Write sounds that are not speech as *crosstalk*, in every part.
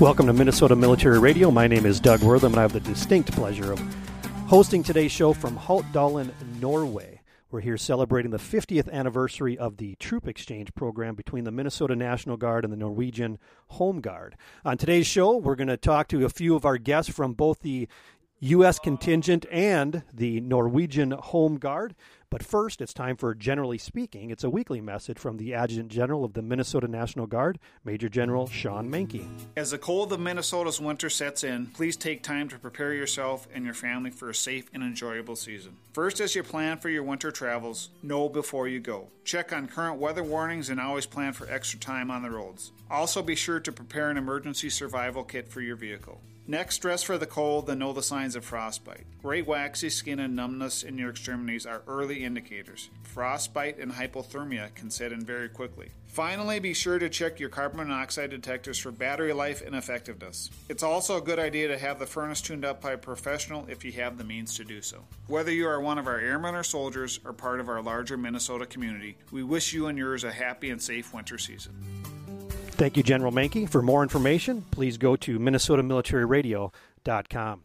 Welcome to Minnesota Military Radio. My name is Doug Wortham, and I have the distinct pleasure of hosting today's show from Haltdalen, Norway. We're here celebrating the 50th anniversary of the Troop Exchange program between the Minnesota National Guard and the Norwegian Home Guard. On today's show, we're going to talk to a few of our guests from both the U.S. contingent and the Norwegian Home Guard. But first, it's time for Generally Speaking. It's a weekly message from the Adjutant General of the Minnesota National Guard, Major General Shawn Manke. As the cold of Minnesota's winter sets in, please take time to prepare yourself and your family for a safe and enjoyable season. First, as you plan for your winter travels, know before you go. Check on current weather warnings and always plan for extra time on the roads. Also, be sure to prepare an emergency survival kit for your vehicle. Next, dress for the cold and know the signs of frostbite. Great waxy skin and numbness in your extremities are early indicators. Frostbite and hypothermia can set in very quickly. Finally, be sure to check your carbon monoxide detectors for battery life and effectiveness. It's also a good idea to have the furnace tuned up by a professional if you have the means to do so. Whether you are one of our airmen or soldiers or part of our larger Minnesota community, we wish you and yours a happy and safe winter season. Thank you, General Manke. For more information, please go to minnesotamilitaryradio.com.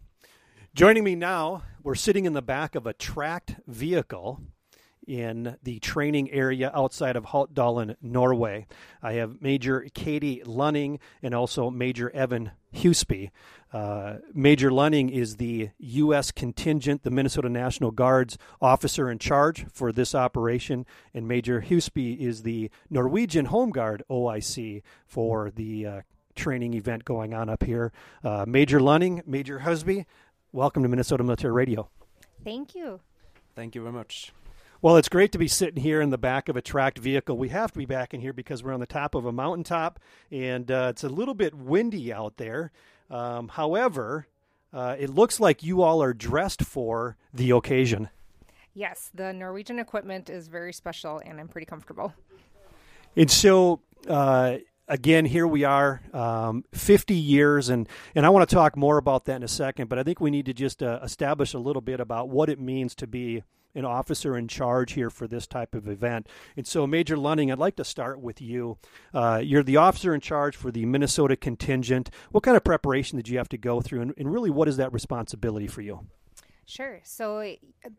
Joining me now, we're sitting in the back of a tracked vehicle in the training area outside of Haltdalen, Norway. I have Major Katie Lunning and also Major Evan Husby. Uh, Major Lunning is the U.S. contingent, the Minnesota National Guard's officer in charge for this operation, and Major Husby is the Norwegian Home Guard OIC for the uh, training event going on up here. Uh, Major Lunning, Major Husby, welcome to Minnesota Military Radio. Thank you. Thank you very much. Well, it's great to be sitting here in the back of a tracked vehicle. We have to be back in here because we're on the top of a mountaintop, and uh, it's a little bit windy out there. Um, however, uh, it looks like you all are dressed for the occasion. Yes, the Norwegian equipment is very special, and I'm pretty comfortable. And so, uh, again, here we are, um, 50 years, and, and I want to talk more about that in a second, but I think we need to just uh, establish a little bit about what it means to be an officer in charge here for this type of event. And so, Major Lunning, I'd like to start with you. Uh, you're the officer in charge for the Minnesota contingent. What kind of preparation did you have to go through, and, and really, what is that responsibility for you? Sure. So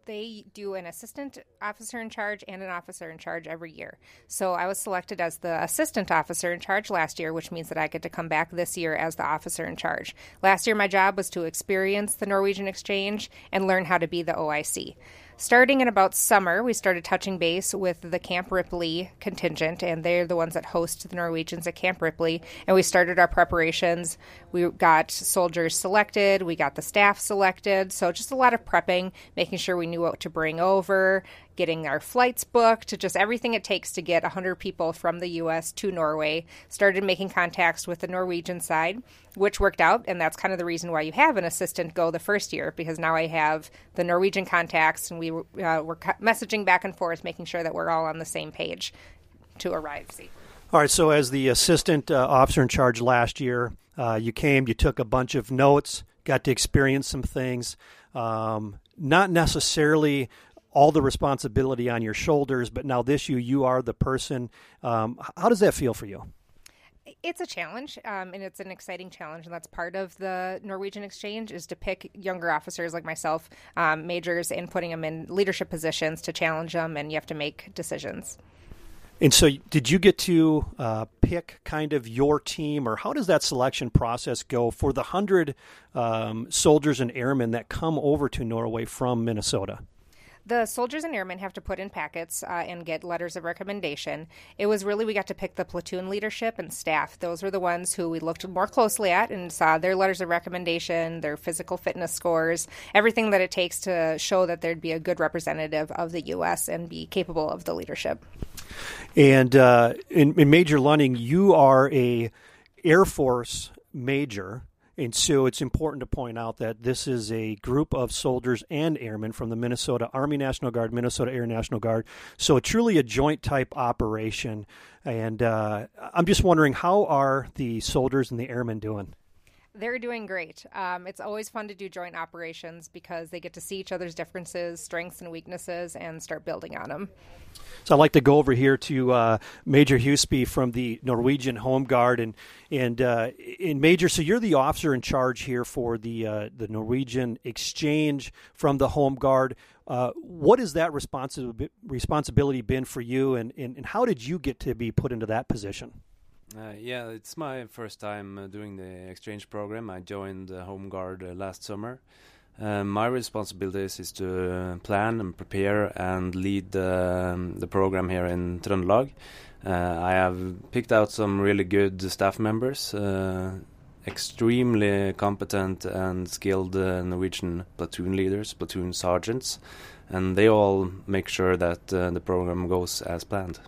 they do an assistant officer in charge and an officer in charge every year. So I was selected as the assistant officer in charge last year, which means that I get to come back this year as the officer in charge. Last year, my job was to experience the Norwegian exchange and learn how to be the OIC. Starting in about summer, we started touching base with the Camp Ripley contingent, and they're the ones that host the Norwegians at Camp Ripley. And we started our preparations. We got soldiers selected, we got the staff selected. So just a lot of prepping, making sure we knew what to bring over, getting our flights booked, just everything it takes to get 100 people from the U.S. to Norway. Started making contacts with the Norwegian side, which worked out, and that's kind of the reason why you have an assistant go the first year because now I have the Norwegian contacts, and we uh, were messaging back and forth, making sure that we're all on the same page to arrive. All right, so as the assistant uh, officer in charge last year, uh, you came, you took a bunch of notes, got to experience some things. Um, not necessarily all the responsibility on your shoulders, but now this you you are the person. Um, how does that feel for you? It's a challenge, um, and it's an exciting challenge, and that's part of the Norwegian exchange is to pick younger officers like myself, um, majors, and putting them in leadership positions to challenge them, and you have to make decisions. And so, did you get to uh, pick kind of your team, or how does that selection process go for the hundred um, soldiers and airmen that come over to Norway from Minnesota? The soldiers and airmen have to put in packets uh, and get letters of recommendation. It was really, we got to pick the platoon leadership and staff. Those were the ones who we looked more closely at and saw their letters of recommendation, their physical fitness scores, everything that it takes to show that there'd be a good representative of the U.S. and be capable of the leadership. And uh, in, in Major Lunning, you are a Air Force major and so it's important to point out that this is a group of soldiers and airmen from the Minnesota Army National Guard, Minnesota Air National Guard. So truly a joint type operation. And uh, I'm just wondering, how are the soldiers and the airmen doing? They're doing great. Um, it's always fun to do joint operations because they get to see each other's differences, strengths, and weaknesses, and start building on them. So I'd like to go over here to uh, Major Husby from the Norwegian Home Guard, and and uh, Major, so you're the officer in charge here for the uh, the Norwegian exchange from the Home Guard. Uh, what has that responsi- responsibility been for you, and, and, and how did you get to be put into that position? Uh, yeah, it's my first time uh, doing the exchange program. I joined the Home Guard uh, last summer. Uh, my responsibilities is to uh, plan and prepare and lead um, the program here in Trøndelag. Uh, I have picked out some really good staff members, extremely competent and skilled Norwegian platoon leaders, platoon sergeants, and they all make sure that the program goes as planned.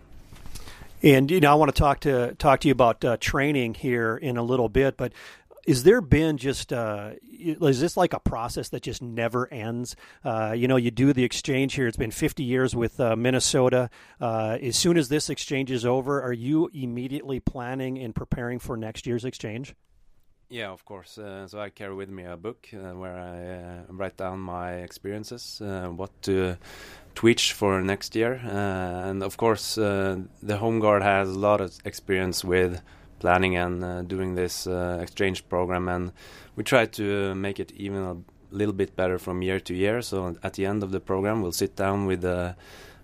And you know, I want to talk to talk to you about uh, training here in a little bit, but is there been just uh, is this like a process that just never ends? Uh, you know, you do the exchange here. It's been 50 years with uh, Minnesota. Uh, as soon as this exchange is over, are you immediately planning and preparing for next year's exchange? Yeah, of course. Uh, so I carry with me a book uh, where I write down my experiences, what to Twitch for next year. Uh, and of course, uh, the Home Guard has a lot of experience with planning and uh, doing this exchange program, and we try to make it even a little bit better from year to year. So at the end of the program, we'll sit down with the uh,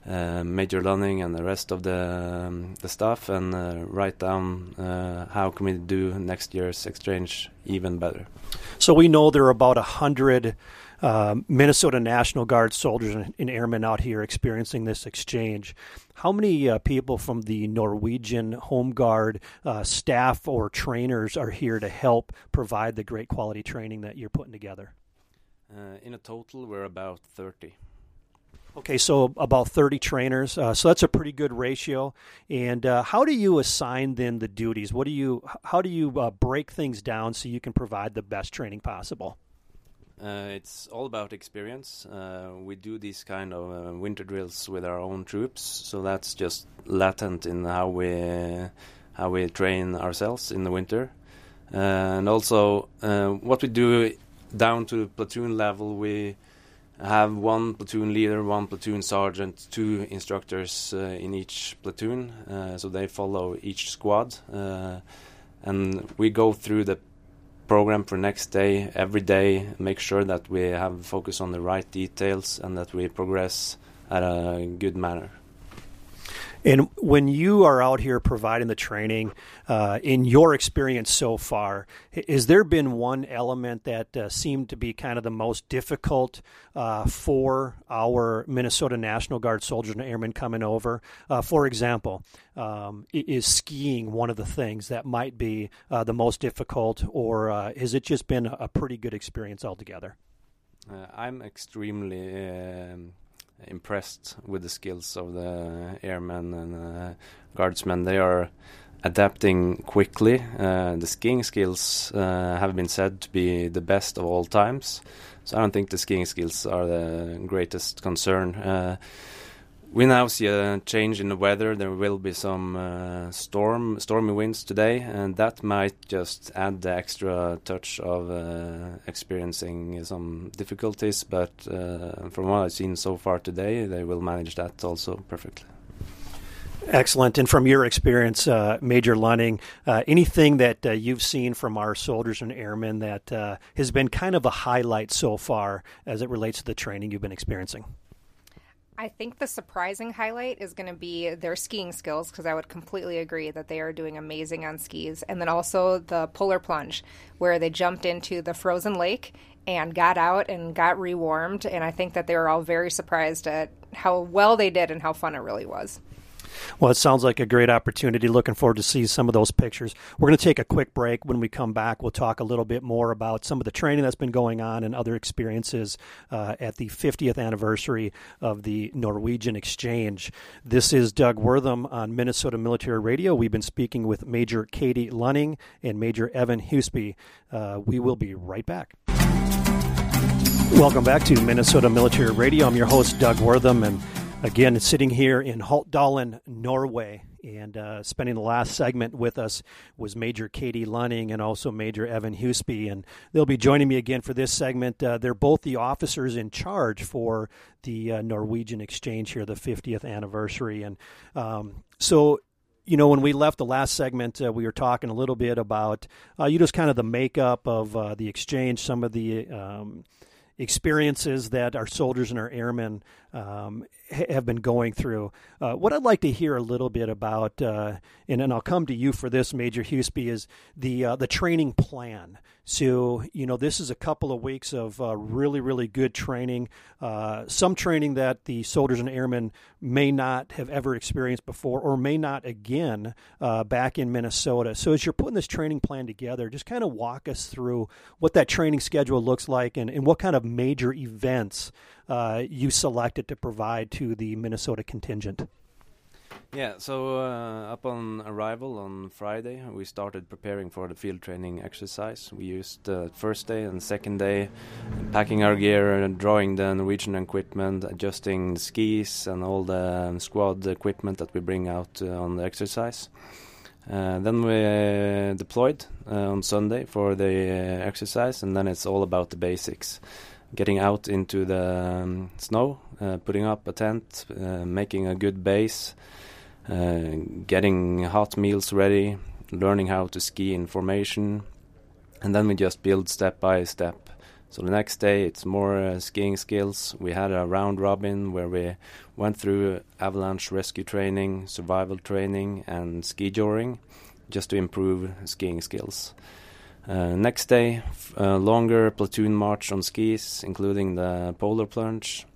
Major Lunning and the rest of the um, the staff and uh, write down uh, how can we do next year's exchange even better. So we know there are about a hundred uh, Minnesota National Guard soldiers and, and, airmen out here experiencing this exchange. How many uh, people from the Norwegian Home Guard uh, staff or trainers are here to help provide the great quality training that you're putting together? Uh, in a total, we're about 30. Okay, so about 30 trainers. Uh, so that's a pretty good ratio. And uh, how do you assign then the duties? What do you, how do you uh, break things down so you can provide the best training possible? Uh, it's all about experience. Uh, we do these kind of uh, winter drills with our own troops, so that's just latent in how we how we train ourselves in the winter. And also, what we do down to platoon level, we have one platoon leader, one platoon sergeant, two instructors uh, in each platoon, so they follow each squad, and we go through the program for next day every day make sure that we have focus on the right details and that we progress at a good manner and when you are out here providing the training, uh, in your experience so far, has there been one element that uh, seemed to be kind of the most difficult uh, for our Minnesota National Guard soldiers and airmen coming over? Uh, for example, um, is skiing one of the things that might be uh, the most difficult, or uh, has it just been a pretty good experience altogether? I'm extremely um impressed with the skills of the airmen and uh, guardsmen. They are adapting quickly. Uh, the skiing skills uh, have been said to be the best of all times. So I don't think the skiing skills are the greatest concern. Uh, we now see a change in the weather. There will be some uh, storm, stormy winds today, and that might just add the extra touch of uh, experiencing some difficulties. But uh, from what I've seen so far today, they will manage that also perfectly. Excellent. And from your experience, uh, Major Lunning, uh, anything that uh, you've seen from our soldiers and airmen that has been kind of a highlight so far as it relates to the training you've been experiencing? I think the surprising highlight is going to be their skiing skills because I would completely agree that they are doing amazing on skis. And then also the polar plunge, where they jumped into the frozen lake and got out and got rewarmed. And I think that they were all very surprised at how well they did and how fun it really was. Well, it sounds like a great opportunity. Looking forward to see some of those pictures. We're going to take a quick break. When we come back, we'll talk a little bit more about some of the training that's been going on and other experiences uh, at the 50th anniversary of the Norwegian Exchange. This is Doug Wortham on Minnesota Military Radio. We've been speaking with Major Katie Lunning and Major Evan Husby. Uh, we will be right back. Welcome back to Minnesota Military Radio. I'm your host, Doug Wortham, and Again, sitting here in Haltdalen, Norway, And uh, spending the last segment with us was Major Katie Lunning and also Major Evan Huseby. And they'll be joining me again for this segment. Uh, they're both the officers in charge for the uh, Norwegian Exchange here, the 50th anniversary. And um, so you know, when we left the last segment, uh, we were talking a little bit about uh, you just kind of the makeup of uh, the exchange, some of the um, experiences that our soldiers and our airmen um, have been going through. Uh, what I'd like to hear a little bit about, uh, and, and I'll come to you for this, Major Huseby, is the uh, the training plan. So you know, this is a couple of weeks of uh, really, really good training. Uh, some training that the soldiers and airmen may not have ever experienced before, or may not again uh, back in Minnesota. So as you're putting this training plan together, just kind of walk us through what that training schedule looks like, and, and what kind of major events uh, you selected to provide to the Minnesota contingent. Yeah, so uh, upon arrival on Friday, we started preparing for the field training exercise. We used the uh, first day and second day packing our gear, drawing the Norwegian equipment, adjusting the skis and all the squad equipment that we bring out uh, on the exercise. Uh, then we uh, deployed uh, on Sunday for the exercise, and then it's all about the basics getting out into the um, snow, uh, putting up a tent, uh, making a good base, uh, getting hot meals ready, learning how to ski in formation, and then we just build step by step. So the next day it's more uh, skiing skills. We had a round robin where we went through avalanche rescue training, survival training, and ski joring, just to improve skiing skills. Uh, next day, uh, longer platoon march on skis, including the polar plunge.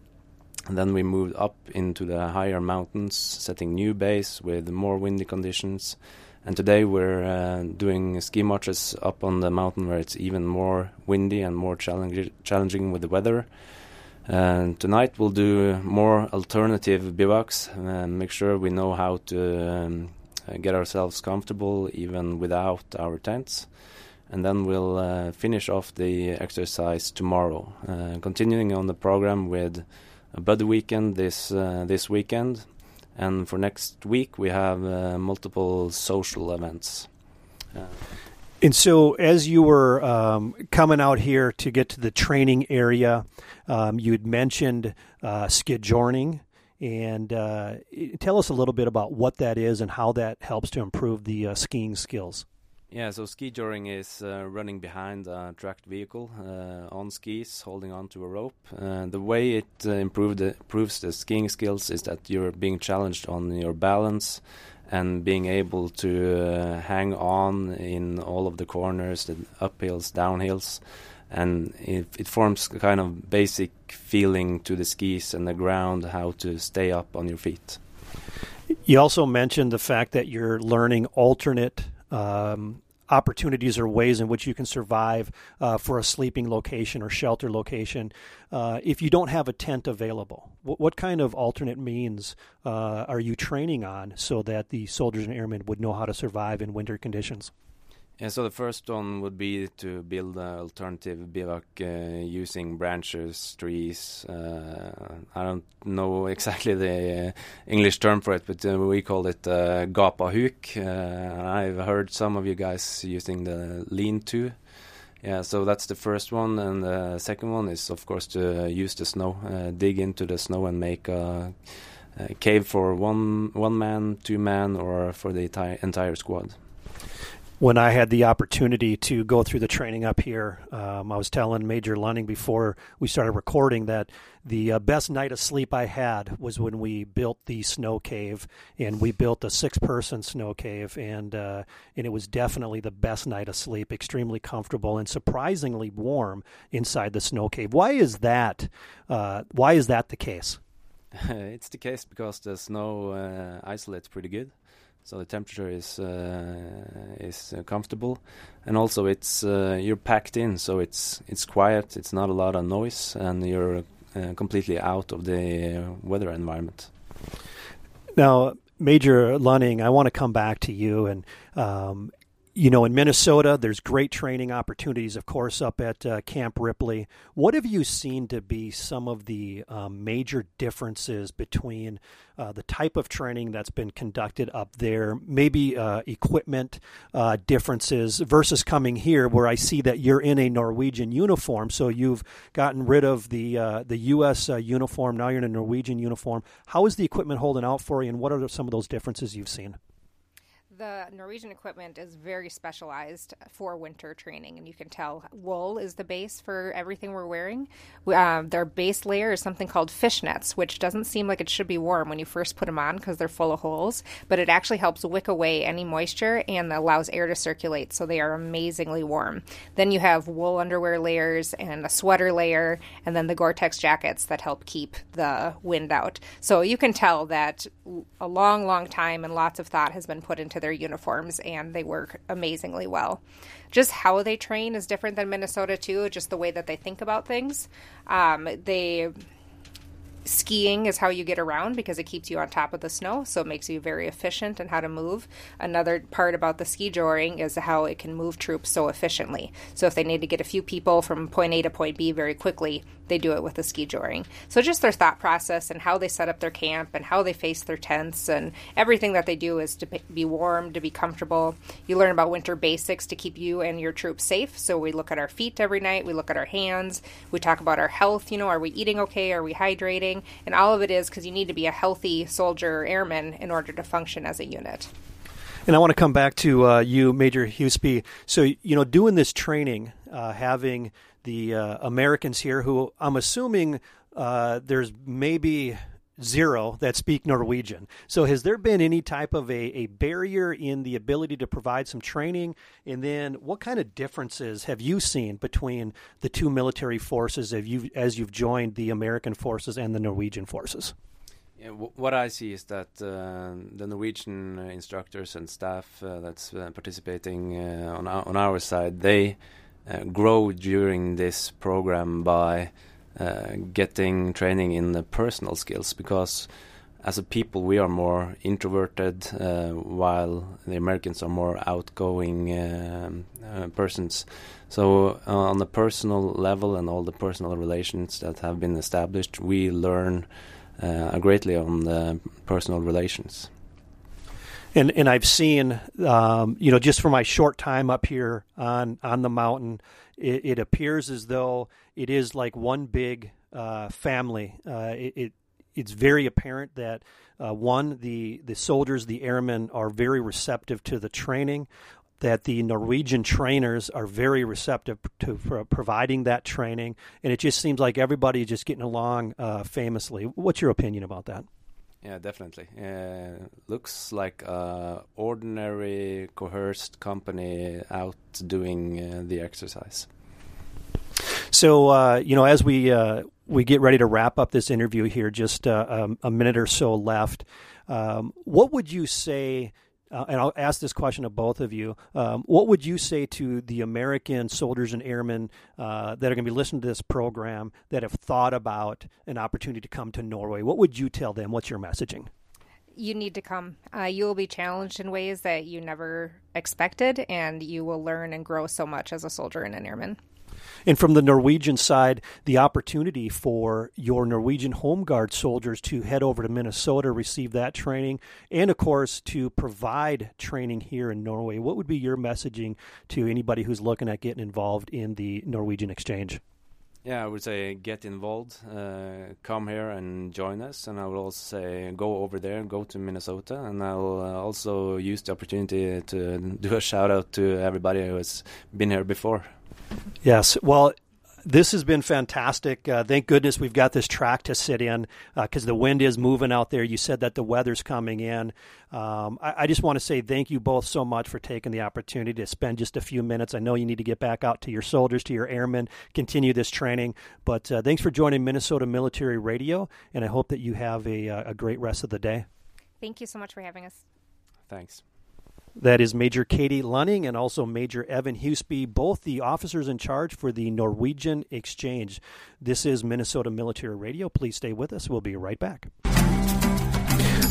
And then we moved up into the higher mountains, setting new base with more windy conditions. And today we're uh, doing ski marches up on the mountain where it's even more windy and more challenge challenging with the weather. And tonight we'll do more alternative bivouacs and make sure we know how to um, get ourselves comfortable even without our tents and then we'll uh, finish off the exercise tomorrow. Uh, continuing on the program with a buddy weekend this uh, this weekend, and for next week we have uh, multiple social events. Uh, and so, as you were um, coming out here to get to the training area, um, you had mentioned uh. And tell us a little bit about what that is and how that helps to improve the skiing skills. Yeah, so ski joring is uh, running behind a tracked vehicle uh, on skis, holding on to a rope. Uh, the way it uh, improved, improves the skiing skills is that you're being challenged on your balance and being able to uh, hang on in all of the corners, the uphills, downhills, and it, it forms a kind of basic feeling to the skis and the ground how to stay up on your feet. You also mentioned the fact that you're learning alternate um, opportunities or ways in which you can survive uh, for a sleeping location or shelter location uh, if you don't have a tent available? What, what kind of alternate means uh, are you training on so that the soldiers and airmen would know how to survive in winter conditions? Yeah, so the first one would be to build an alternative bivouac uh, using branches, trees. Uh, I don't know exactly the uh, English term for it, but uh, we call it uh, gapahuk. Uh, I've heard some of you guys using the lean-to. Yeah, so that's the first one, and the second one is, of course, to use the snow, uh, dig into the snow and make a, a cave for one one man, two man, or for the entire squad when I had the opportunity to go through the training up here, um, I was telling Major Lunning before we started recording that the uh, best night of sleep I had was when we built the snow cave, and we built a six-person snow cave, and uh, and it was definitely the best night of sleep. Extremely comfortable and surprisingly warm inside the snow cave. Why is that? Uh, why is that the case? *laughs* it's the case because the snow uh, isolates pretty good so the temperature is uh, is uh, comfortable, and also it's uh, you're packed in, so it's it's quiet. It's not a lot of noise, and you're uh, completely out of the weather environment. Now, Major Lunning, I want to come back to you, and um, you know, in Minnesota, there's great training opportunities, of course, up at uh, Camp Ripley. What have you seen to be some of the um, major differences between uh, the type of training that's been conducted up there, maybe uh, equipment uh, differences versus coming here, where I see that you're in a Norwegian uniform, so you've gotten rid of the uh, the U.S. Uh, uniform, now you're in a Norwegian uniform. How is the equipment holding out for you, and what are some of those differences you've seen? The Norwegian equipment is very specialized for winter training, and you can tell wool is the base for everything we're wearing. Um, their base layer is something called fishnets, which doesn't seem like it should be warm when you first put them on because they're full of holes, but it actually helps wick away any moisture and allows air to circulate, so they are amazingly warm. Then you have wool underwear layers and a sweater layer, and then the Gore Tex jackets that help keep the wind out. So you can tell that a long, long time and lots of thought has been put into their uniforms and they work amazingly well. Just how they train is different than Minnesota too. Just the way that they think about things. Um, they skiing is how you get around because it keeps you on top of the snow, so it makes you very efficient in how to move. Another part about the ski joring is how it can move troops so efficiently. So if they need to get a few people from point A to point B very quickly, they do it with a ski joring. So just their thought process and how they set up their camp and how they face their tents and everything that they do is to be warm, to be comfortable. You learn about winter basics to keep you and your troops safe. So we look at our feet every night, we look at our hands, we talk about our health, you know, are we eating okay, are we hydrating? And all of it is because you need to be a healthy soldier or airman in order to function as a unit. And I want to come back to uh, you, Major Huseby. So, you know, doing this training, uh, having the uh, Americans here who I'm assuming uh, there's maybe zero that speak Norwegian. So, has there been any type of a, a barrier in the ability to provide some training? And then, what kind of differences have you seen between the two military forces as you've, as you've joined the American forces and the Norwegian forces? Yeah, what I see is that uh, the Norwegian instructors and staff uh, that's uh, participating uh, on our, on our side, they grow during this program by uh, getting training in the personal skills because as a people we are more introverted uh, while the Americans are more outgoing um, uh, persons. So uh, on the personal level and all the personal relations that have been established, we learn uh, greatly on the personal relations. And and I've seen, um, you know, just for my short time up here on on the mountain, it, it appears as though it is like one big uh, family. Uh, it, it, it's very apparent that uh, one the the soldiers, the airmen, are very receptive to the training. That the Norwegian trainers are very receptive to providing that training, and it just seems like everybody is just getting along uh, famously. What's your opinion about that? Yeah, definitely. Uh, looks like a ordinary coerced company out doing uh, the exercise. So, uh, you know, as we uh, we get ready to wrap up this interview here, just uh, um, a minute or so left. Um, what would you say? Uh, and I'll ask this question of both of you. Um, what would you say to the American soldiers and airmen uh, that are going to be listening to this program that have thought about an opportunity to come to Norway? What would you tell them? What's your messaging? You need to come. Uh, you will be challenged in ways that you never expected, and you will learn and grow so much as a soldier and an airman. And from the Norwegian side, the opportunity for your Norwegian Home Guard soldiers to head over to Minnesota, receive that training, and of course to provide training here in Norway. What would be your messaging to anybody who's looking at getting involved in the Norwegian exchange? Yeah, I would say get involved, uh, come here and join us, and I would also say go over there, go to Minnesota, and I'll uh, also use the opportunity to do a shout out to everybody who has been here before. Yes. Well, this has been fantastic. Uh, thank goodness we've got this track to sit in because uh, the wind is moving out there. You said that the weather's coming in. Um, I, I, just want to say thank you both so much for taking the opportunity to spend just a few minutes. I know you need to get back out to your soldiers, to your airmen, continue this training. But uh, thanks for joining Minnesota Military Radio, and I hope that you have a, uh, a great rest of the day. Thank you so much for having us. Thanks. That is Major Katie Lunning and also Major Evan Huseby, both the officers in charge for the Norwegian Exchange. This is Minnesota Military Radio. Please stay with us. We'll be right back.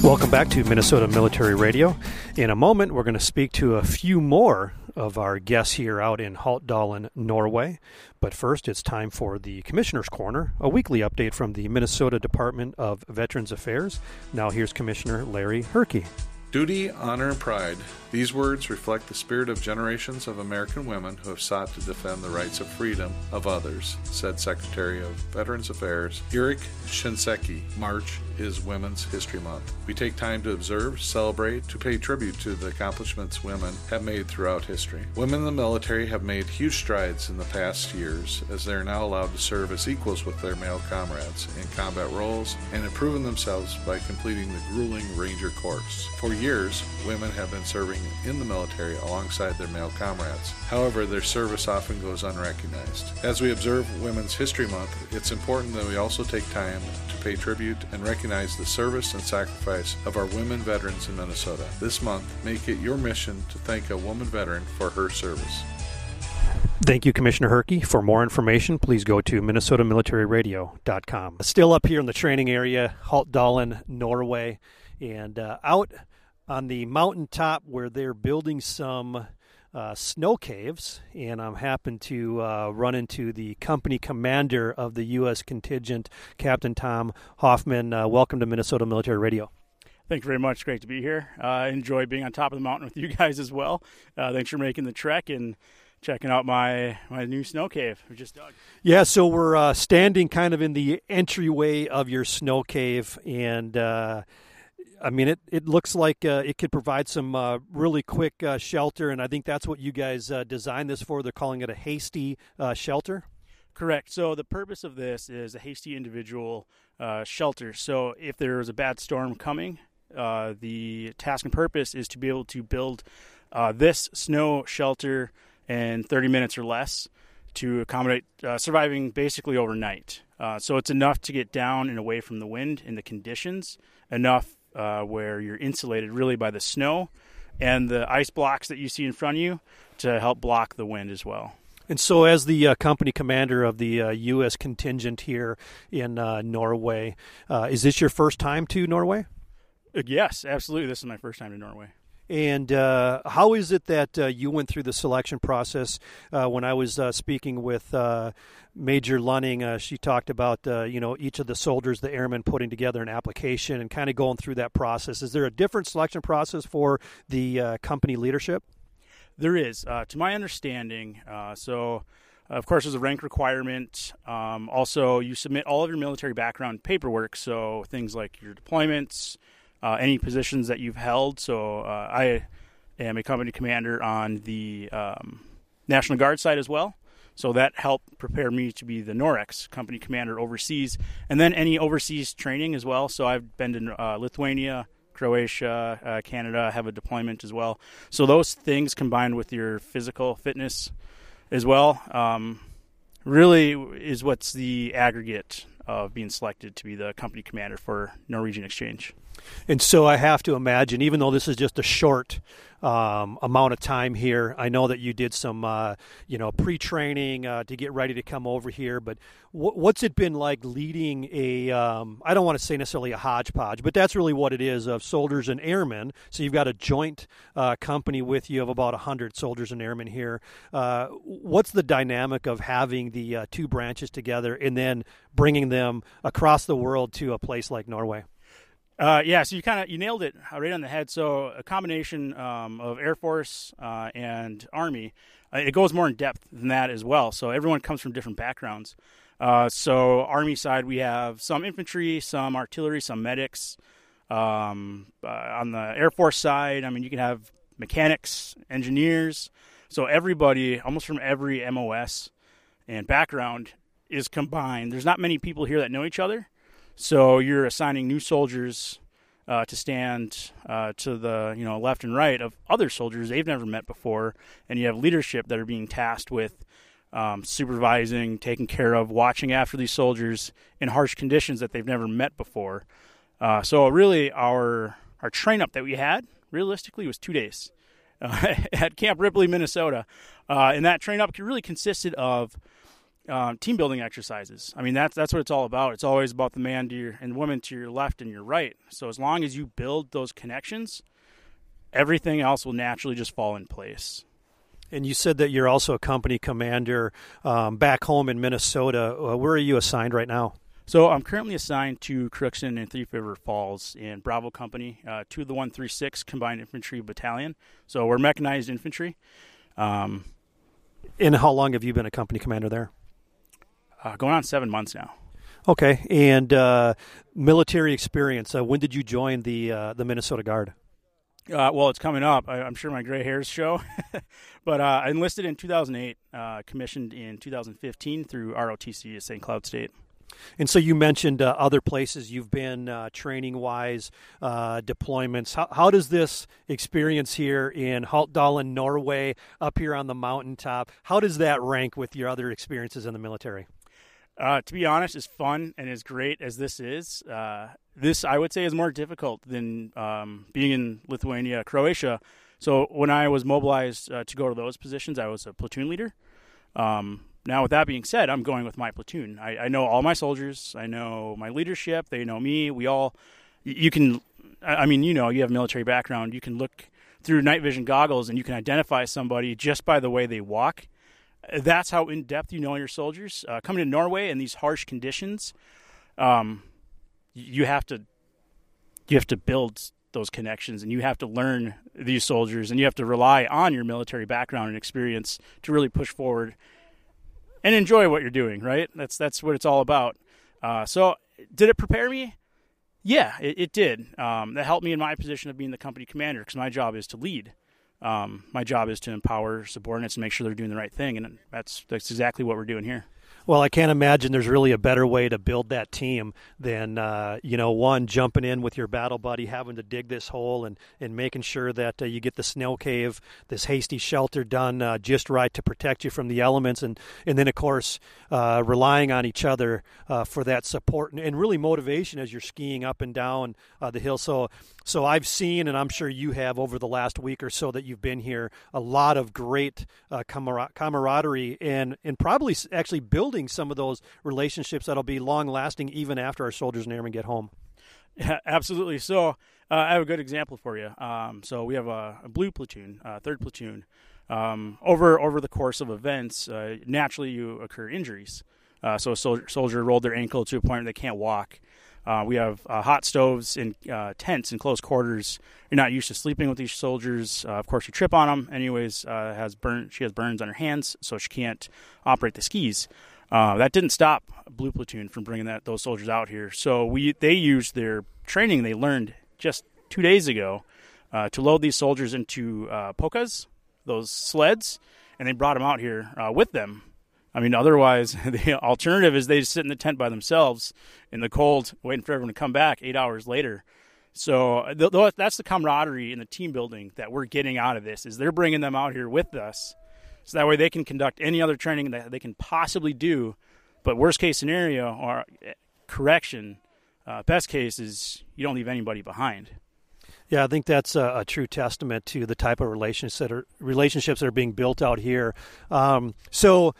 Welcome back to Minnesota Military Radio. In a moment, we're going to speak to a few more of our guests here out in Haltdalen, Norway. But first, it's time for the Commissioner's Corner, a weekly update from the Minnesota Department of Veterans Affairs. Now, here's Commissioner Larry Herke. Duty, honor, and pride. These words reflect the spirit of generations of American women who have sought to defend the rights of freedom of others, said Secretary of Veterans Affairs Eric Shinseki. March is Women's History Month. We take time to observe, celebrate, to pay tribute to the accomplishments women have made throughout history. Women in the military have made huge strides in the past years as they are now allowed to serve as equals with their male comrades in combat roles and have proven themselves by completing the grueling Ranger Course. For years, women have been serving in the military alongside their male comrades. However, their service often goes unrecognized. As we observe Women's History Month, it's important that we also take time to pay tribute and recognize the service and sacrifice of our women veterans in Minnesota. This month, make it your mission to thank a woman veteran for her service. Thank you, Commissioner Herke. For more information, please go to minnesotamilitaryradio.com. Still up here in the training area, Haltdalen, Norway, and uh, out on the mountaintop where they're building some uh, snow caves, and I'm happen to uh, run into the company commander of the U.S. contingent, Captain Tom Hoffman. Uh, welcome to Minnesota Military Radio. Thank you very much. Great to be here. I enjoy being on top of the mountain with you *laughs* guys as well. Uh, thanks for making the trek and checking out my my new snow cave we just dug. Yeah, so we're uh, standing kind of in the entryway of your snow cave, and uh, I mean, it, it looks like uh, it could provide some uh, really quick uh, shelter, and I think that's what you guys uh, designed this for. They're calling it a hasty uh, shelter. Correct. So the purpose of this is a hasty individual uh, shelter. So if there is a bad storm coming, the task and purpose is to be able to build this snow shelter in 30 minutes or less to accommodate surviving basically overnight. so it's enough to get down and away from the wind and the conditions, enough uh, where you're insulated really by the snow and the ice blocks that you see in front of you to help block the wind as well. And so, as the uh, company commander of the uh, U.S. contingent here in uh, Norway, uh, is this your first time to Norway? Uh, yes, absolutely. This is my first time to Norway. And uh, how is it that uh, you went through the selection process? Uh, when I was uh, speaking with uh, Major Lunning, uh, she talked about you know each of the soldiers, the airmen, putting together an application and kind of going through that process. Is there a different selection process for the company leadership? There is, to my understanding. so. Of course, there's a rank requirement. Um, also, you submit all of your military background paperwork, so things like your deployments, uh, any positions that you've held. So uh, I am a company commander on the um, National Guard side as well. So that helped prepare me to be the NOREX company commander overseas, and then any overseas training as well. So I've been to uh, Lithuania, Croatia, uh, Canada, have a deployment as well. So those things combined with your physical fitness as well, um, really is what's the aggregate of being selected to be the company commander for Norwegian Exchange. And so I have to imagine, even though this is just a short um, amount of time here, I know that you did some, uh, you know, pre-training uh, to get ready to come over here. But w- what's it been like leading a? Um, I don't want to say necessarily a hodgepodge, but that's really what it is of soldiers and airmen. So you've got a joint uh, company with you of about hundred soldiers and airmen here. Uh, what's the dynamic of having the uh, two branches together and then bringing them across the world to a place like Norway? Uh, yeah, so you kind of you nailed it right on the head. So a combination um, of Air Force uh, and Army. Uh, it goes more in depth than that as well. So everyone comes from different backgrounds. Uh, so Army side, we have some infantry, some artillery, some medics. Um, uh, on the Air Force side, I mean, you can have mechanics, engineers. So everybody, almost from every MOS and background, is combined. There's not many people here that know each other. So you're assigning new soldiers uh, to stand uh, to the you know left and right of other soldiers they've never met before, and you have leadership that are being tasked with um, supervising, taking care of, watching after these soldiers in harsh conditions that they've never met before. Uh, so really, our our train up that we had realistically was two days *laughs* at Camp Ripley, Minnesota, uh, and that train up really consisted of um, team building exercises. I mean, that's that's what it's all about. It's always about the man to your and woman to your left and your right. So as long as you build those connections, everything else will naturally just fall in place. And you said that you're also a company commander um, back home in Minnesota. Uh, where are you assigned right now? So I'm currently assigned to Crookston and Thief River Falls in Bravo Company, uh, to the 136 Combined Infantry Battalion. So we're mechanized infantry. Um, and how long have you been a company commander there? Uh, going on seven months now. Okay, and uh, military experience. Uh, when did you join the uh, the Minnesota Guard? Uh, well, it's coming up. I, am sure my gray hairs show. *laughs* but uh, I enlisted in 2008, uh, commissioned in 2015 through ROTC at St. Cloud State. And so you mentioned uh, other places you've been uh, training wise, uh, deployments. How, how, does this experience here in Haltdalen, Norway, up here on the mountaintop, how does that rank with your other experiences in the military? Uh, to be honest, as fun and as great as this is, uh, this I would say is more difficult than um, being in Lithuania, Croatia. So when I was mobilized uh, to go to those positions, I was a platoon leader. Um, now, with that being said, I'm going with my platoon. I, I, know all my soldiers. I know my leadership. They know me. We all, you can, I mean, you know, you have military background. You can look through night vision goggles and you can identify somebody just by the way they walk that's how in depth you know your soldiers. Uh, coming to Norway in these harsh conditions, um, you have to you have to build those connections, and you have to learn these soldiers, and you have to rely on your military background and experience to really push forward and enjoy what you're doing. Right? That's that's what it's all about. Uh, so, did it prepare me? Yeah, it, it did. Um, that helped me in my position of being the company commander because my job is to lead. Um, my job is to empower subordinates and make sure they're doing the right thing, and that's that's exactly what we're doing here. Well, I can't imagine there's really a better way to build that team than uh, you know one jumping in with your battle buddy, having to dig this hole and and making sure that uh, you get the snow cave, this hasty shelter done uh, just right to protect you from the elements, and and then of course uh, relying on each other uh, for that support and, and, really motivation as you're skiing up and down uh, the hill. So so I've seen, and I'm sure you have over the last week or so that you've been here, a lot of great camaraderie and and probably actually building building some of those relationships that'll be long lasting even after our soldiers and airmen get home. *laughs* Yeah, absolutely. So uh, I have a good example for you. Um, so we have a, a blue platoon, uh, third platoon. Um, over over the course of events, uh, naturally you occur injuries. Uh, so a soldier, soldier, rolled their ankle to a point where they can't walk. Uh, we have uh, hot stoves in uh, tents in close quarters. You're not used to sleeping with these soldiers. Uh, of course, you trip on them. Anyways, has burn. She has burns on her hands, so she can't operate the skis. Uh, that didn't stop Blue Platoon from bringing that those soldiers out here. So we they used their training they learned just two days ago uh, to load these soldiers into uh, pulkas, those sleds, and they brought them out here uh, with them I mean, otherwise, *laughs* the alternative is they just sit in the tent by themselves in the cold, waiting for everyone to come back eight hours later. So th- that's the camaraderie and the team building that we're getting out of this. Is they're bringing them out here with us, so that way they can conduct any other training that they can possibly do. But worst case scenario or eh, correction, uh, best case is you don't leave anybody behind. Yeah, I think that's a, a, true testament to the type of relationships that are relationships that are being built out here. Um, so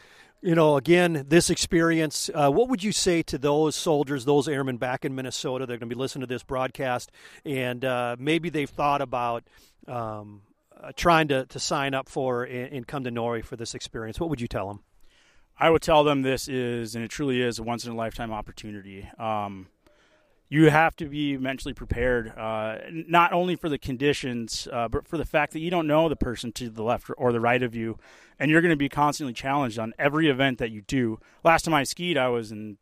you know, again, this experience, uh, what would you say to those soldiers, those airmen back in Minnesota? They're going to be listening to this broadcast, and uh, maybe they've thought about um, uh, trying to, to sign up for and, and, come to Norway for this experience. What would you tell them? I would tell them this is, and it truly is, a once in a lifetime opportunity. Um, you have to be mentally prepared, uh, not only for the conditions, uh, but for the fact that you don't know the person to the left or the right of you, and you're going to be constantly challenged on every event that you do. Last time I skied, I was in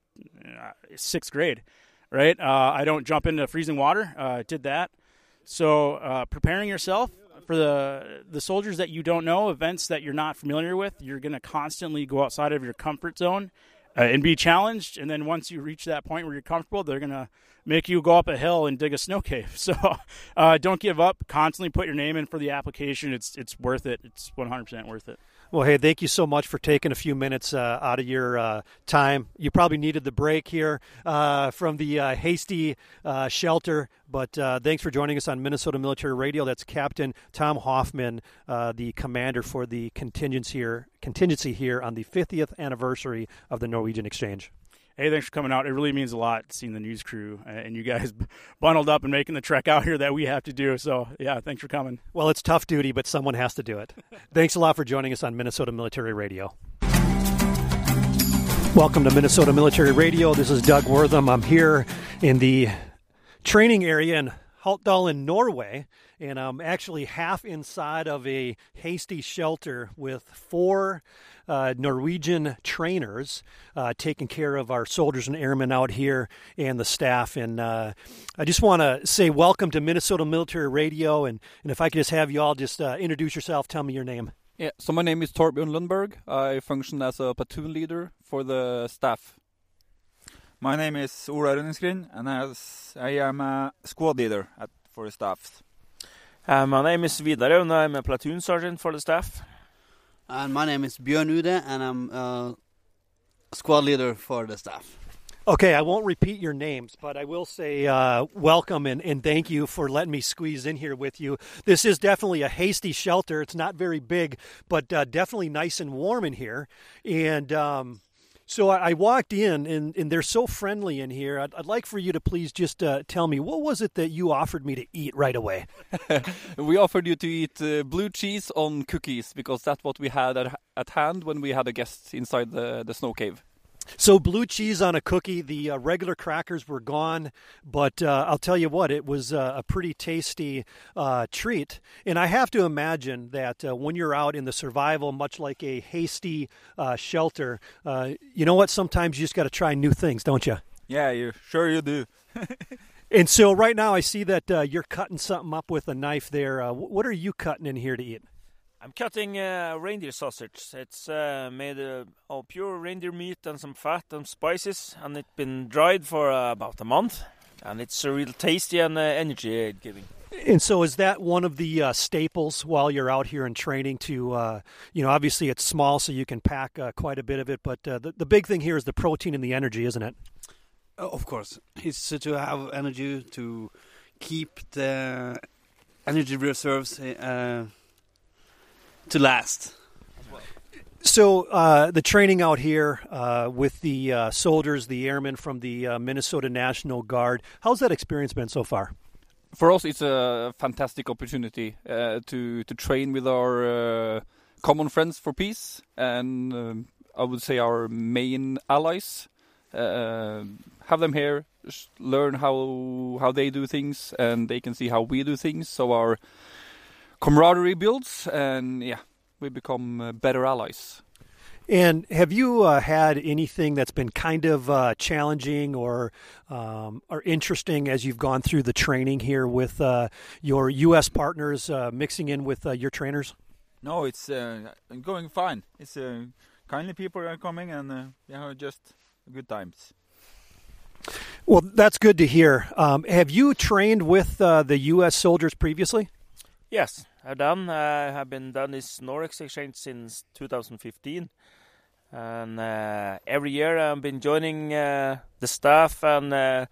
uh, sixth grade, right? Uh, I don't jump into freezing water. Uh, did that. So uh, preparing yourself for the the soldiers that you don't know, events that you're not familiar with, you're going to constantly go outside of your comfort zone uh, and be challenged. And then once you reach that point where you're comfortable, they're going to make you go up a hill and dig a snow cave. *laughs* So uh, don't give up. Constantly put your name in for the application. It's it's worth it. It's 100% worth it. Well, hey, thank you so much for taking a few minutes uh, out of your uh, time. You probably needed the break here uh, from the uh, hasty uh, shelter, but uh, thanks for joining us on Minnesota Military Radio. That's Captain Tom Hoffman, the commander for the contingency here, contingency here on the 50th anniversary of the Norwegian Exchange. Hey, thanks for coming out. It really means a lot seeing the news crew and you guys bundled up and making the trek out here that we have to do. So, yeah, thanks for coming. Well, it's tough duty, but someone has to do it. *laughs* thanks a lot for joining us on Minnesota Military Radio. Welcome to Minnesota Military Radio. This is Doug Wortham. I'm here in the training area in Haltdalen, Norway, and I'm actually half inside of a hasty shelter with four uh, Norwegian trainers uh, taking care of our soldiers and airmen out here and the staff. And uh, I just want to say welcome to Minnesota Military Radio. And, and if I could just have you all just uh, introduce yourself, tell me your name. Yeah, so my name is Torbjörn Lundberg. I function as a platoon leader for the staff. My name is Ola Rønningsgren, and as I am a squad leader at, for the staff. Uh, my name is Vidar, and I'm a platoon sergeant for the staff. And my name is Björn Ude, and I'm a squad leader for the staff. Okay, I won't repeat your names, but I will say uh, welcome and, and thank you for letting me squeeze in here with you. This is definitely a hasty shelter. It's not very big, but uh, definitely nice and warm in here. And um, so I, walked in, and, and they're so friendly in here. I'd, I'd like for you to please just uh, tell me what was it that you offered me to eat right away? *laughs* we offered you to eat uh, blue cheese on cookies because that's what we had at, at hand when we had a guest inside the, the snow cave. So blue cheese on a cookie. The uh, regular crackers were gone, but uh, I'll tell you what, it was uh, a pretty tasty uh, treat. And I have to imagine that uh, when you're out in the survival, much like a hasty uh, shelter, you know what? Sometimes you just got to try new things, don't you? Yeah, you sure you do. *laughs* and so right now, I see that you're cutting something up with a knife there. what are you cutting in here to eat? I'm cutting uh, reindeer sausage. It's uh, made uh, of pure reindeer meat and some fat and spices, and it's been dried for uh, about a month. And it's a real tasty and uh, energy giving. And so, is that one of the uh, staples while you're out here in training? To you know, obviously it's small, so you can pack quite a bit of it. But the the big thing here is the protein and the energy, isn't it? Of course, it's to have energy to keep the energy reserves to last. So uh, the training out here uh, with the uh, soldiers, the airmen from the uh, Minnesota National Guard, how's that experience been so far? For us, it's a fantastic opportunity uh, to to train with our uh, common friends for peace, and um, I would say our main allies. have them here, learn how how they do things, and they can see how we do things. So our camaraderie builds, and yeah, we become uh, better allies. And have you uh, had anything that's been kind of uh, challenging or um, or interesting as you've gone through the training here with uh, your U.S. partners uh, mixing in with uh, your trainers? No, it's going fine. It's kindly people are coming and yeah, just good times. Well, that's good to hear. Um, have you trained with the U.S. soldiers previously? Yes, I've done. I have been done this Norex exchange since 2015, and uh, every year I've been joining uh, the staff and uh,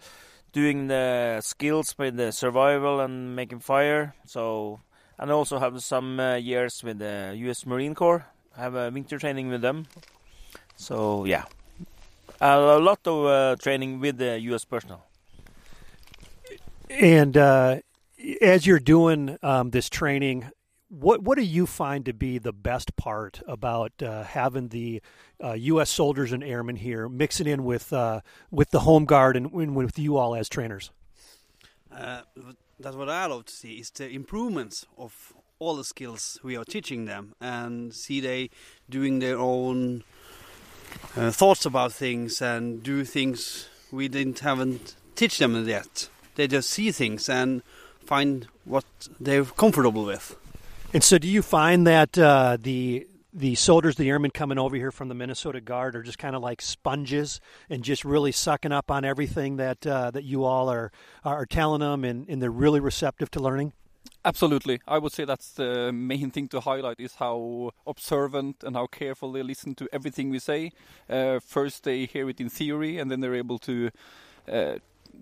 doing the skills with the survival and making fire. So, and also have some uh, years with the U.S. Marine Corps. I have a winter training with them. So yeah, a lot of uh, training with the U.S. personnel. And uh, as you're doing um, this training, what what do you find to be the best part about uh, having the uh, U.S. soldiers and airmen here mixing in with uh, with the home guard and, and, with you all as trainers? Uh, that's what I love to see is the improvements of all the skills we are teaching them, and see they doing their own uh, thoughts about things and do things we didn't haven't teach them yet. They just see things and find what they're comfortable with. And so, do you find that uh, the the soldiers, the airmen coming over here from the Minnesota Guard, are just kind of like sponges and just really sucking up on everything that uh, that you all are are telling them, and, and they're really receptive to learning? Absolutely. I would say that's the main thing to highlight is how observant and how careful they listen to everything we say. Uh, first, they hear it in theory, and then they're able to uh,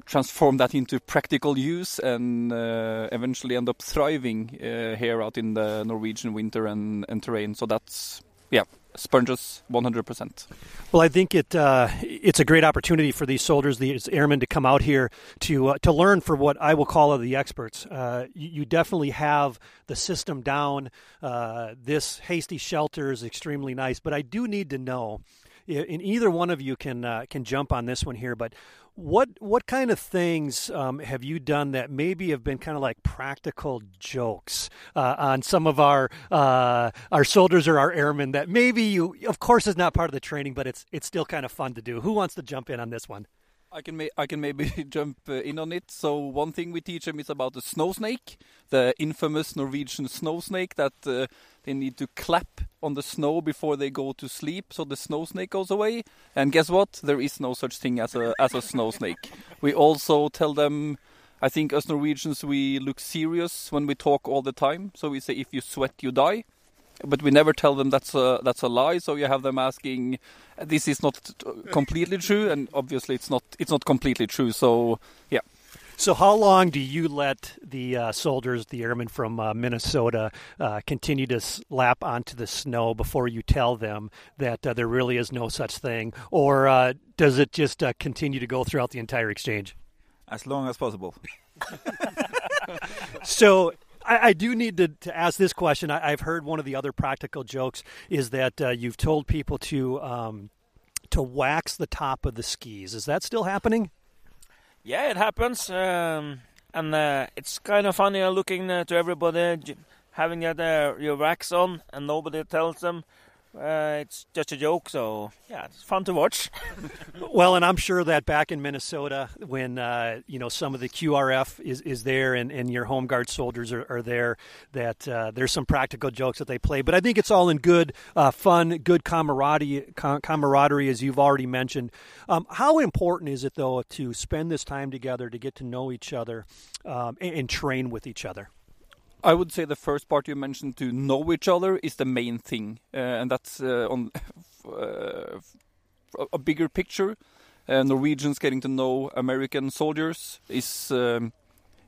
transform that into practical use and uh, eventually end up thriving uh, here out in the Norwegian winter and, and terrain. So that's yeah, sponges 100%. Well, I think it uh, it's a great opportunity for these soldiers, these airmen, to come out here to uh, to learn for what I will call the experts. Uh, you, you, definitely have the system down. Uh, this hasty shelter is extremely nice, but I do need to know. And either one of you can uh, can jump on this one here, but what what kind of things um, have you done that maybe have been kind of like practical jokes uh, on some of our uh, our soldiers or our airmen that maybe you, of course, is not part of the training, but it's it's still kind of fun to do. Who wants to jump in on this one? I can I can maybe *laughs* jump uh, in on it. So one thing we teach them is about the snow snake, the infamous Norwegian snow snake that uh, they need to clap on the snow before they go to sleep, so the snow snake goes away. And guess what? There is no such thing as a as a snow snake. We also tell them. I think us Norwegians we look serious when we talk all the time. So we say if you sweat you die but we never tell them that's a that's a lie. So you have them asking, "This is not completely true," and obviously it's not it's not completely true. So yeah. So how long do you let the uh, soldiers, the airmen from uh, Minnesota, uh, continue to slap onto the snow before you tell them that uh, there really is no such thing, or uh, does it just uh, continue to go throughout the entire exchange? As long as possible. *laughs* so I, I, do need to, to ask this question. I, have heard one of the other practical jokes is that uh, you've told people to um, to wax the top of the skis. Is that still happening? Yeah, it happens, um, and uh, it's kind of funny looking uh, to everybody having uh, your wax on, and nobody tells them uh, it's just a joke, so yeah, it's fun to watch. *laughs* well, and I'm sure that back in Minnesota, when uh, you know some of the QRF is, is there and, and your home guard soldiers are, are there, that uh, there's some practical jokes that they play. But I think it's all in good uh, fun, good camaraderie, camaraderie, as you've already mentioned. Um, how important is it though to spend this time together to get to know each other um, and, and train with each other? I would say the first part you mentioned to know each other is the main thing, uh, and that's uh, on *laughs* uh, a bigger picture. Uh, Norwegians getting to know American soldiers is um,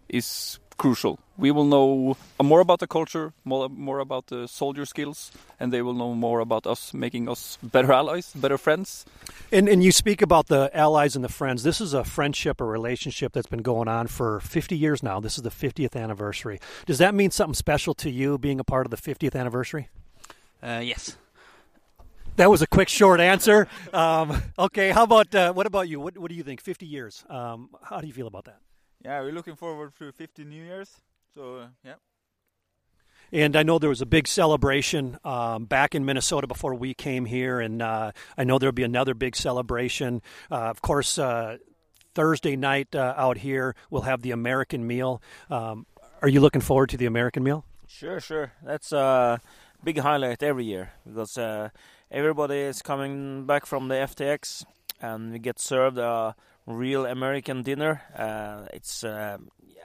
is crucial. We will know more about the culture, more, more about the soldier skills, and they will know more about us, making us better allies, better friends. And, and you speak about the allies and the friends. This is a friendship, a relationship that's been going on for 50 years now. This is the 50th anniversary. Does that mean something special to you being a part of the 50th anniversary? Uh, yes. That was a quick, short answer. Um, okay, how about uh, what about you? What, what do you think? 50 years. Um, how do you feel about that? Yeah, we're looking forward to 50 New Year's. So uh, yeah. And I know there was a big celebration um, back in Minnesota before we came here, and uh, I know there'll be another big celebration. Uh, of course, uh, Thursday night uh, out here we'll have the American meal. Um, are you looking forward to the American meal? Sure, sure. That's a big highlight every year because uh, everybody is coming back from the FTX, and we get served a real American dinner. Uh, it's uh,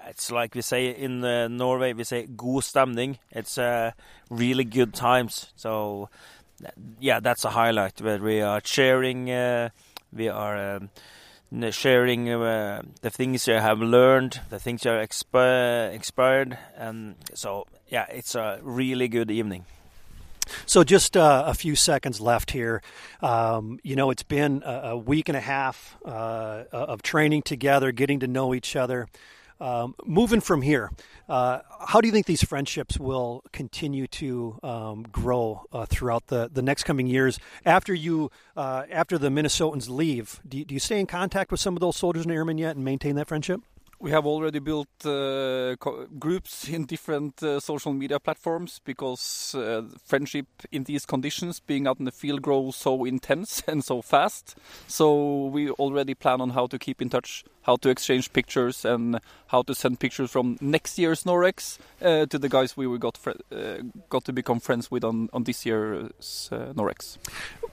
it's like we say in uh, Norway, we say god stemning. It's uh, really good times. So yeah, that's a highlight where we are sharing. Uh, we are. Um, sharing uh, the things you have learned, the things you are expi- expired, and so yeah, it's a really good evening. So, just uh, a few seconds left here. Um, you know, it's been a, a week and a half uh, of training together, getting to know each other. Um, moving from here, uh, how do you think these friendships will continue to um, grow uh, throughout the, the next coming years after you uh, after the Minnesotans leave? Do you, do you stay in contact with some of those soldiers and airmen yet and maintain that friendship? We have already built uh, groups in different uh, social media platforms because uh, friendship in these conditions, being out in the field, grows so intense *laughs* and so fast. So we already plan on how to keep in touch, how to exchange pictures, and how to send pictures from next year's Norex uh, to the guys we got uh, got to become friends with on on this year's uh, Norex.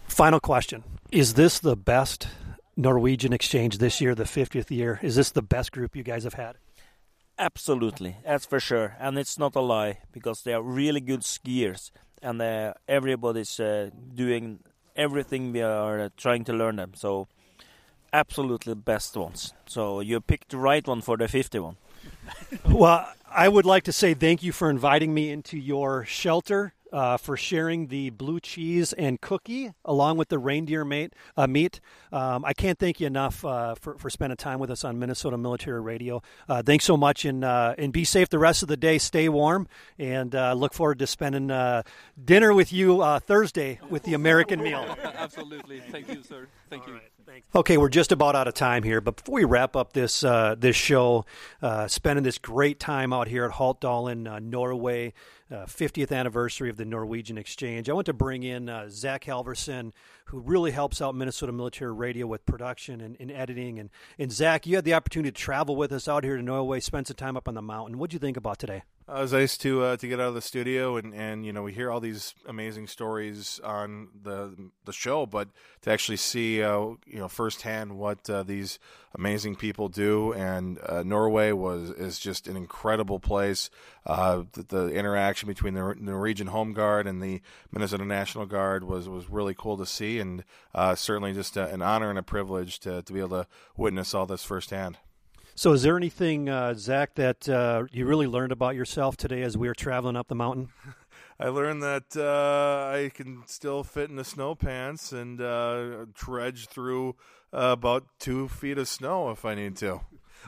Final question: Is this the best Norwegian Exchange this year, the 50th year. Is this the best group you guys have had? Absolutely, that's for sure. And it's not a lie because they are really good skiers and uh, everybody's uh, doing everything we are uh, trying to learn them. So, absolutely best ones. So, you picked the right one for the 50 one. *laughs* well, I would like to say thank you for inviting me into your shelter uh, for sharing the blue cheese and cookie along with the reindeer mate, uh, meat. Um, I can't thank you enough uh, for, for spending time with us on Minnesota Military Radio. Uh, thanks so much, and uh, and be safe the rest of the day. Stay warm, and uh, look forward to spending dinner with you Thursday with the American meal. *laughs* Absolutely. Thank you, sir. Thank you. Okay, we're just about out of time here, but before we wrap up this uh, this show, uh, spending this great time out here at Haltdalen, uh, Norway, 50th uh, anniversary of the Norwegian Exchange, I want to bring in uh, Zach Halverson, who really helps out Minnesota Military Radio with production and, and, editing. And, and Zach, you had the opportunity to travel with us out here to Norway, spend some time up on the mountain. What do you think about today? Uh, it was nice to uh, to get out of the studio and, and you know we hear all these amazing stories on the the show, but to actually see uh, you know firsthand what uh, these amazing people do and uh, Norway was is just an incredible place. Uh, the, the, interaction between the Norwegian Home Guard and the Minnesota National Guard was was really cool to see, and certainly just a, an honor and a privilege to to be able to witness all this firsthand. So, is there anything, uh, Zach, that uh, you really learned about yourself today as we were traveling up the mountain? *laughs* I learned that uh, I can still fit in the snow pants and uh, trudge through uh, about two feet of snow if I need to.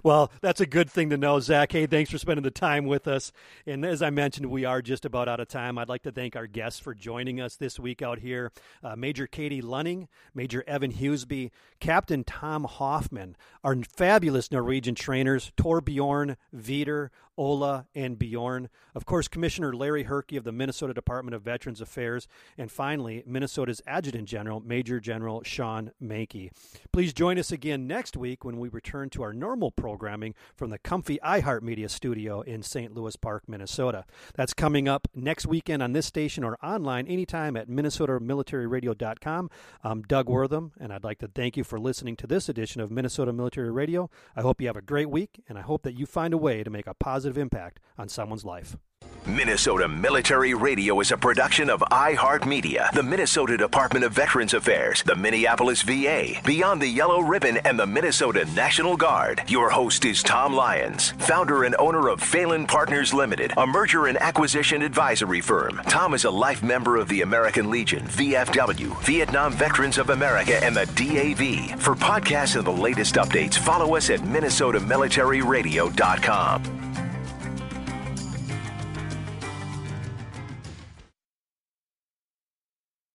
Well, that's a good thing to know, Zach. Hey, thanks for spending the time with us. And as I mentioned, we are just about out of time. I'd like to thank our guests for joining us this week out here uh, Major Katie Lunning, Major Evan Huseby, Captain Tom Hoffman, our fabulous Norwegian trainers, Torbjorn, Vidar, Ola, and Bjorn. Of course, Commissioner Larry Herke of the Minnesota Department of Veterans Affairs. And finally, Minnesota's Adjutant General, Major General Shawn Manke. Please join us again next week when we return to our normal programming from the comfy iHeartMedia studio in St. Louis Park, Minnesota. That's coming up next weekend on this station or online anytime at MinnesotaMilitaryRadio.com. I'm Doug Wortham, and I'd like to thank you for listening to this edition of Minnesota Military Radio. I hope you have a great week, and I hope that you find a way to make a positive impact on someone's life. Minnesota Military Radio is a production of iHeartMedia, the Minnesota Department of Veterans Affairs, the Minneapolis VA, Beyond the Yellow Ribbon, and the Minnesota National Guard. Your host is Tom Lyons, founder and owner of Phelan Partners Limited, a merger and acquisition advisory firm. Tom is a life member of the American Legion, VFW, Vietnam Veterans of America, and the DAV. For podcasts and the latest updates, follow us at MinnesotaMilitaryRadio.com.